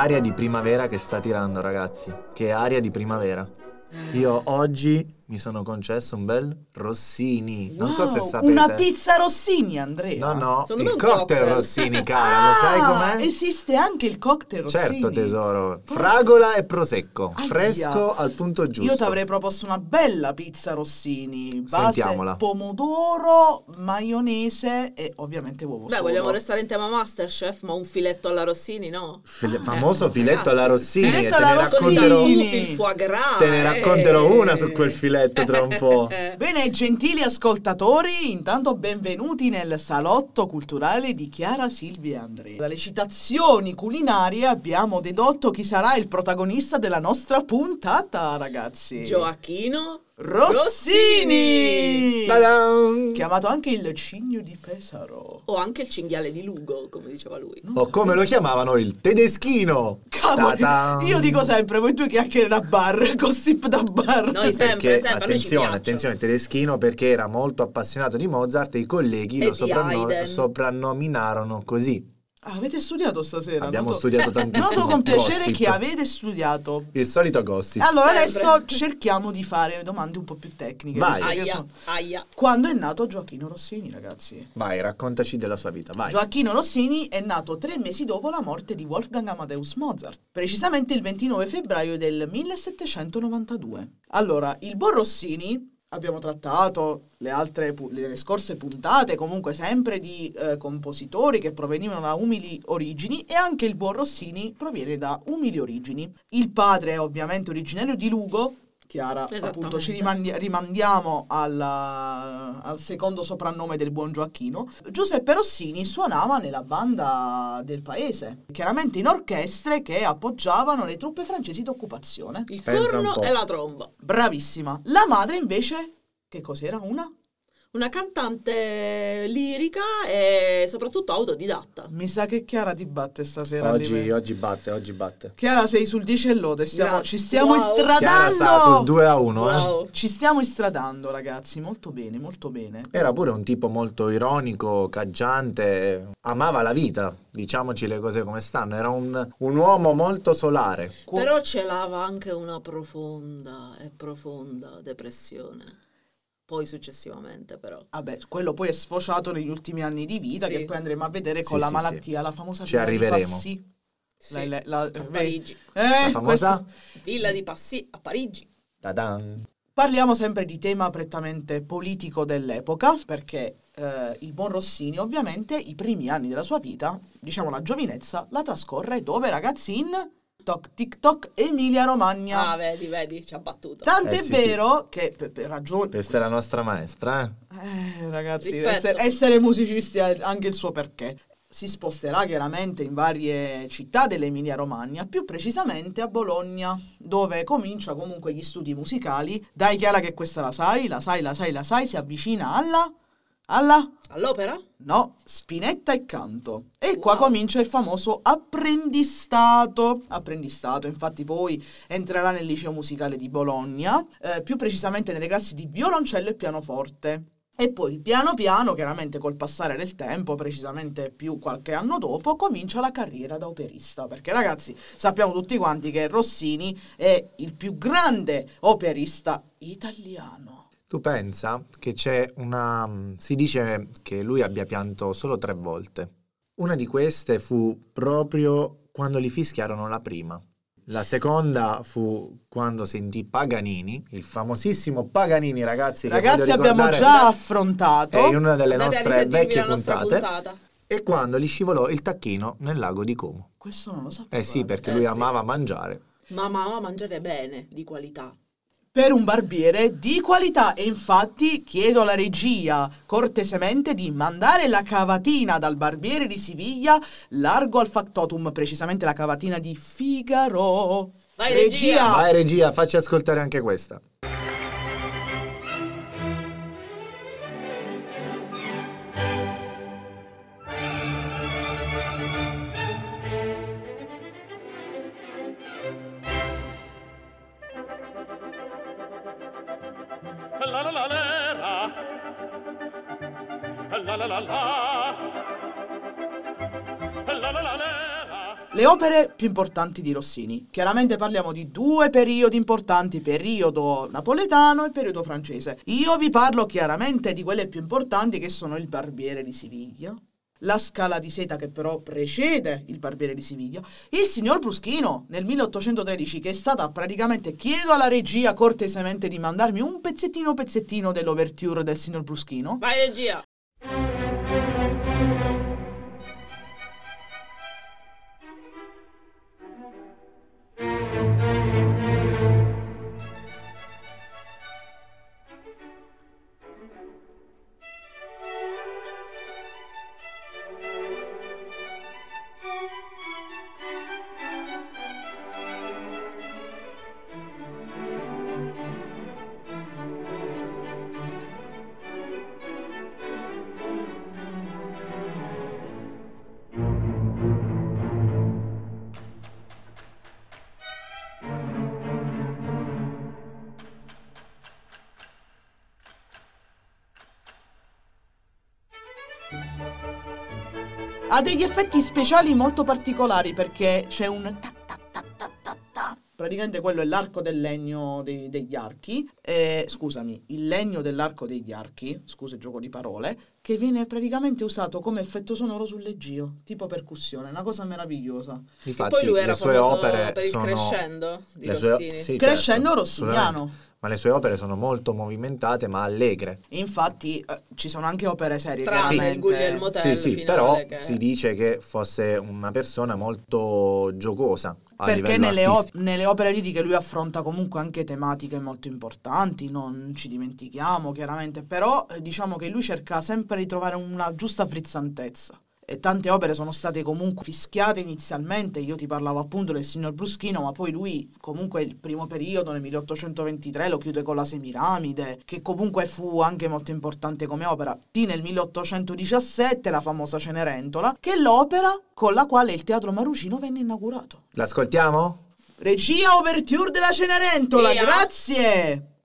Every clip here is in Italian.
Aria di primavera che sta tirando, ragazzi. Che aria di primavera. Io oggi mi sono concesso un bel Rossini. Non so se Wow, sapete. Una pizza Rossini, Andrea. No, no, Secondo il cocktail, cocktail. Rossini, cara, lo sai Ah, com'è? Esiste anche il cocktail Rossini. Certo, tesoro. Fragola e prosecco. Aia. Fresco al punto giusto. Io ti avrei proposto una bella pizza Rossini. Base Sentiamola. pomodoro, maionese e ovviamente uovo Beh, solo. vogliamo restare in tema Masterchef, ma un filetto alla Rossini, no? File- famoso filetto ragazzi, alla Rossini. filetto te alla ne Rossini. racconterò, il foie gras. te ne racconterò eh. una su quel filetto tra un po'. Bene, gentili ascoltatori, intanto benvenuti nel salotto culturale di Chiara Silvia Andrea. Dalle citazioni culinarie abbiamo dedotto chi sarà il protagonista della nostra puntata, ragazzi. Gioacchino Rossini! Ta-dam! Chiamato anche il cigno di Pesaro. O anche il cinghiale di Lugo, come diceva lui. O come lo chiamavano il tedeschino. Cavoli, Ta-dam! io dico sempre, voi due chiacchiere da bar, gossip da bar. Noi sempre, Perché, sempre, attenzione, attenzione, il tedeschino perché era molto appassionato di Mozart e i colleghi E lo sopranno- soprannominarono così. Ah, avete studiato stasera? Abbiamo Noto- studiato tantissimo. Noto con piacere gossip. che avete studiato. Il solito gossip. Allora Sempre. adesso cerchiamo di fare domande un po' più tecniche. Vai. Aia, sono- aia. Quando è nato Gioacchino Rossini, ragazzi? Vai, raccontaci della sua vita, vai. Gioacchino Rossini è nato tre mesi dopo la morte di Wolfgang Amadeus Mozart, precisamente il 29 febbraio del 1792. Allora, il buon Rossini, abbiamo trattato le altre le scorse puntate, comunque sempre di eh, compositori che provenivano da umili origini e anche il buon Rossini proviene da umili origini. Il padre è ovviamente originario di Lugo. Chiara, appunto, ci rimandi- rimandiamo alla- al secondo soprannome del buon Gioacchino. Giuseppe Rossini suonava nella banda del paese, chiaramente in orchestre che appoggiavano le truppe francesi d'occupazione. Il Pensa corno e la tromba. Bravissima. La madre invece, che cos'era una? Una cantante lirica e soprattutto autodidatta. Mi sa che Chiara ti batte stasera. Oggi, oggi batte, oggi batte. Chiara sei sul 10 e lode, stiamo- ci stiamo Wow. Chiara sta istradando. sul 2 a 1, eh. Wow. Ci stiamo istradando ragazzi, molto bene, molto bene. Era pure un tipo molto ironico, caggiante, amava la vita, diciamoci le cose come stanno, era un, un uomo molto solare. Però celava anche una profonda e profonda depressione. Poi successivamente, però. Vabbè, quello poi è sfociato negli ultimi anni di vita, Sì. che poi andremo a vedere con Sì, la sì, malattia, la famosa Ci villa di arriveremo. Sì. La- la- la- a? Parigi. Eh, La famosa questo- Villa di Passy a Parigi. Ta-dan. Parliamo sempre di tema prettamente politico dell'epoca, perché eh, il buon Rossini ovviamente i primi anni della sua vita, diciamo la giovinezza, la trascorre dove ragazzi in TikTok, TikTok Emilia Romagna. Ah, vedi, vedi, ci ha battuto. Tant'è Eh, sì, vero che per, per ragioni... Questa è la nostra maestra, eh. Eh, ragazzi, essere, essere musicisti ha anche il suo perché. Si sposterà chiaramente in varie città dell'Emilia Romagna, più precisamente a Bologna, dove comincia comunque gli studi musicali. Dai Chiara che questa la sai, la sai, la sai, la sai, si avvicina alla... alla... All'opera? No, spinetta e canto. E qua Wow. comincia il famoso apprendistato. Apprendistato, infatti poi entrerà nel liceo musicale di Bologna, eh, più precisamente nelle classi di violoncello e pianoforte. E poi piano piano, chiaramente col passare del tempo, precisamente più qualche anno dopo, comincia la carriera da operista. Perché ragazzi, sappiamo tutti quanti che Rossini è il più grande operista italiano. Tu pensa che c'è una... si dice che lui abbia pianto solo tre volte. Una di queste fu proprio quando gli fischiarono la prima. La seconda fu quando sentì Paganini, il famosissimo Paganini, ragazzi. Che Ragazzi, abbiamo già affrontato. È in una delle Andate nostre vecchie la nostra puntate. puntata. E quando gli scivolò il tacchino nel lago di Como. Questo non lo sapevo. Eh sì, perché Eh lui sì. amava mangiare. Ma amava mangiare bene, di qualità. Per un barbiere di qualità e infatti chiedo alla regia cortesemente di mandare la cavatina dal barbiere di Siviglia largo al factotum, precisamente la cavatina di Figaro. Vai, regia! Vai regia, facci ascoltare anche questa. Le opere più importanti di Rossini. Chiaramente parliamo di due periodi importanti, periodo napoletano e periodo francese. Io vi parlo chiaramente di quelle più importanti che sono il Barbiere di Siviglia, la Scala di Seta che però precede il Barbiere di Siviglia, il signor Bruschino nel 1813 che è stata praticamente chiedo alla regia cortesemente di mandarmi un pezzettino pezzettino dell'overture del signor Bruschino. Vai regia! Thank you. Ha degli effetti speciali molto particolari perché c'è un ta ta ta ta ta ta. Praticamente quello è l'arco del legno dei- degli archi, eh, scusami, il legno dell'arco degli archi, scusa il gioco di parole, che viene praticamente usato come effetto sonoro sul leggio, tipo percussione, una cosa meravigliosa. Infatti, Poi lui era le sue opere per il sono... crescendo di le sue- Rossini. sì, Crescendo certo, rossiniano. assolutamente. Ma le sue opere sono molto movimentate ma allegre. Infatti eh, ci sono anche opere serie, Tranne chiaramente. Guglielmo Tell Sì, sì, però che- si dice che fosse una persona molto giocosa Perché nelle, op- nelle opere liriche lui affronta comunque anche tematiche molto importanti, non ci dimentichiamo chiaramente, però eh, diciamo che lui cerca sempre di trovare una giusta frizzantezza. E tante opere sono state comunque fischiate inizialmente, io ti parlavo appunto del signor Bruschino, ma poi lui comunque il primo periodo nel 1823 lo chiude con la Semiramide, che comunque fu anche molto importante come opera. T nel 1817 la famosa Cenerentola, che è l'opera con la quale il Teatro Marucino venne inaugurato. L'ascoltiamo? Regia Overture della Cenerentola, Via. grazie!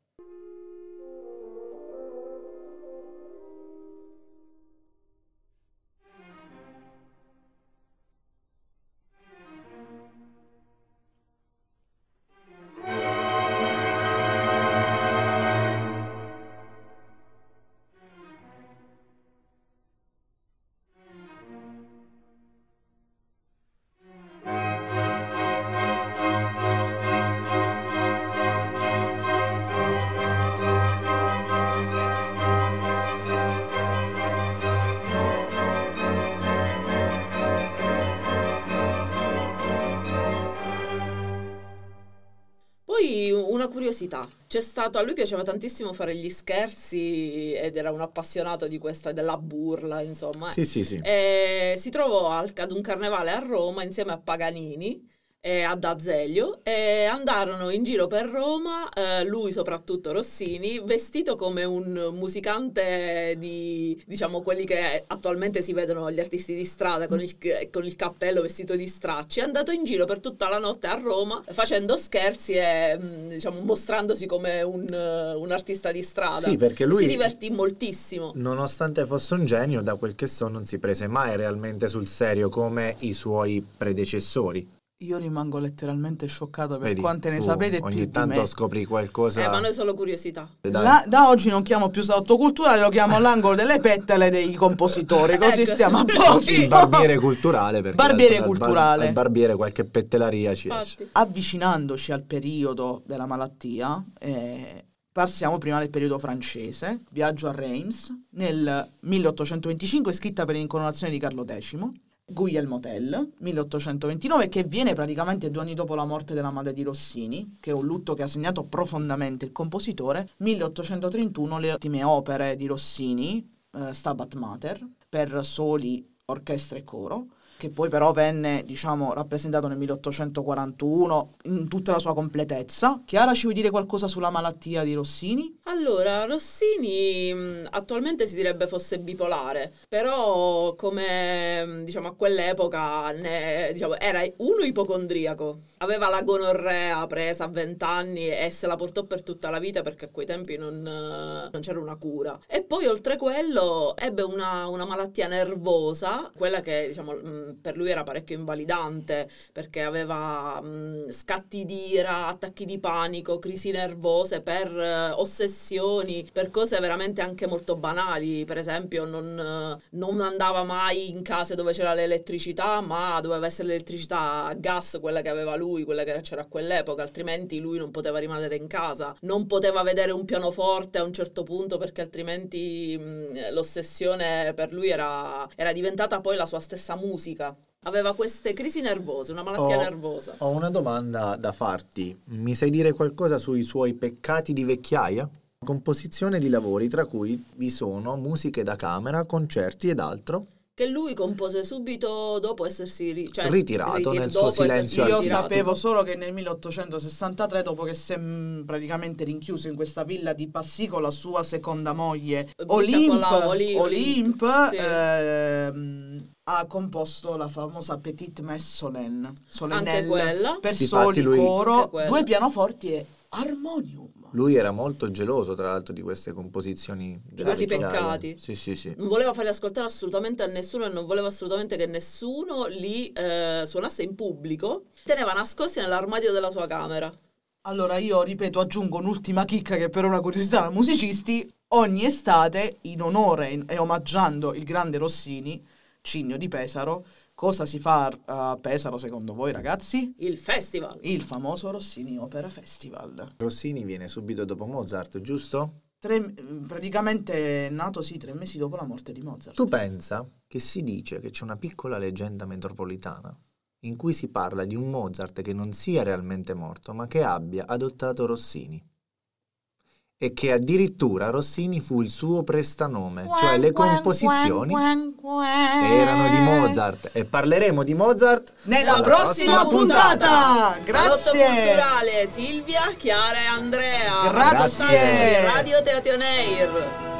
Curiosità, c'è stato, a lui piaceva tantissimo fare gli scherzi ed era un appassionato di questa, della burla, insomma. Sì, sì, sì. E si trovò al- ad un carnevale a Roma insieme a Paganini e a D'Azeglio e andarono in giro per Roma, eh, lui soprattutto Rossini, vestito come un musicante di, diciamo, quelli che attualmente si vedono gli artisti di strada con il, con il cappello vestito di stracci, è andato in giro per tutta la notte a Roma facendo scherzi e mh, diciamo, mostrandosi come un, eh, un artista di strada. Sì, perché lui- Si divertì moltissimo. Nonostante fosse un genio, da quel che so non si prese mai realmente sul serio come i suoi predecessori. Io rimango letteralmente scioccata per Vedi, quante ne tu sapete più ogni di tanto me. scopri qualcosa. Eh, ma noi è solo curiosità. da- La- da oggi non chiamo più sottoculturale, lo chiamo l'angolo delle pettele dei compositori, così Ecco. stiamo a posto. il barbiere culturale. Perché Barbiere adesso al bar- culturale. al barbiere qualche pettelaria ci esce. Infatti. Avvicinandoci al periodo della malattia, eh, passiamo prima del periodo francese, viaggio a Reims, nel 1825 scritta per l'incoronazione di Carlo X, Guglielmo Tell, 1829, che viene praticamente due anni dopo la morte della madre di Rossini, che è un lutto che ha segnato profondamente il compositore, 1831 le ultime opere di Rossini, eh, Stabat Mater, per soli, orchestra e coro, che poi però venne, diciamo, rappresentato nel 1841 in tutta la sua completezza. Chiara, ci vuoi dire qualcosa sulla malattia di Rossini? Allora, Rossini attualmente si direbbe fosse bipolare, però come diciamo a quell'epoca ne- diciamo, era uno ipocondriaco, aveva la gonorrea presa a 20 anni e se la portò per tutta la vita perché a quei tempi non, eh, non c'era una cura. E poi oltre quello ebbe una, una malattia nervosa, quella che diciamo per lui era parecchio invalidante perché aveva scatti di ira, attacchi di panico, crisi nervose per eh, ossessioni, per cose veramente anche molto banali. Per esempio, non, eh, non andava mai in case dove c'era l'elettricità, ma doveva essere l'elettricità a gas, quella che aveva lui, quella che c'era a quell'epoca, altrimenti lui non poteva rimanere in casa, non poteva vedere un pianoforte a un certo punto perché altrimenti mh, l'ossessione per lui era, era diventata poi la sua stessa musica. Aveva queste crisi nervose, una malattia Ho- nervosa. Ho una domanda da farti. Mi sai dire qualcosa sui suoi peccati di vecchiaia? Composizione di lavori tra cui vi sono musiche da camera, concerti ed altro. Che lui compose subito dopo essersi ri- cioè, Ritirato nel suo silenzio Io artistico. sapevo solo che nel 1863, dopo che si è mm, praticamente rinchiuso in questa villa di Passy con la sua seconda moglie Olympe, Nicola Oli- Olympe, Sì. ehm, ha composto la famosa Petite Messe Solenne, solennelle Anche quella. per Difatti soli lui- coro, due pianoforti e armonium. Lui era molto geloso, tra l'altro, di queste composizioni vecchiaia. peccati. Sì, sì, sì. Non voleva farli ascoltare assolutamente a nessuno e non voleva assolutamente che nessuno li eh, suonasse in pubblico. Teneva nascosti nell'armadio della sua camera. Allora io ripeto, aggiungo un'ultima chicca che per una curiosità da musicisti, ogni estate in onore e omaggiando il grande Rossini, Cigno di Pesaro, cosa si fa a Pesaro secondo voi ragazzi? Il festival. Il famoso Rossini Opera Festival. Rossini viene subito dopo Mozart, giusto? Tre- praticamente è nato sì tre mesi dopo la morte di Mozart. Tu pensa che si dice che c'è una piccola leggenda metropolitana in cui si parla di un Mozart che non sia realmente morto, ma che abbia adottato Rossini. E che addirittura Rossini fu il suo prestanome, cioè le composizioni erano di Mozart. E parleremo di Mozart Nella alla prossima puntata! Salotto Grazie! culturale Silvia, Chiara e Andrea. Grazie. Radio Teation Air.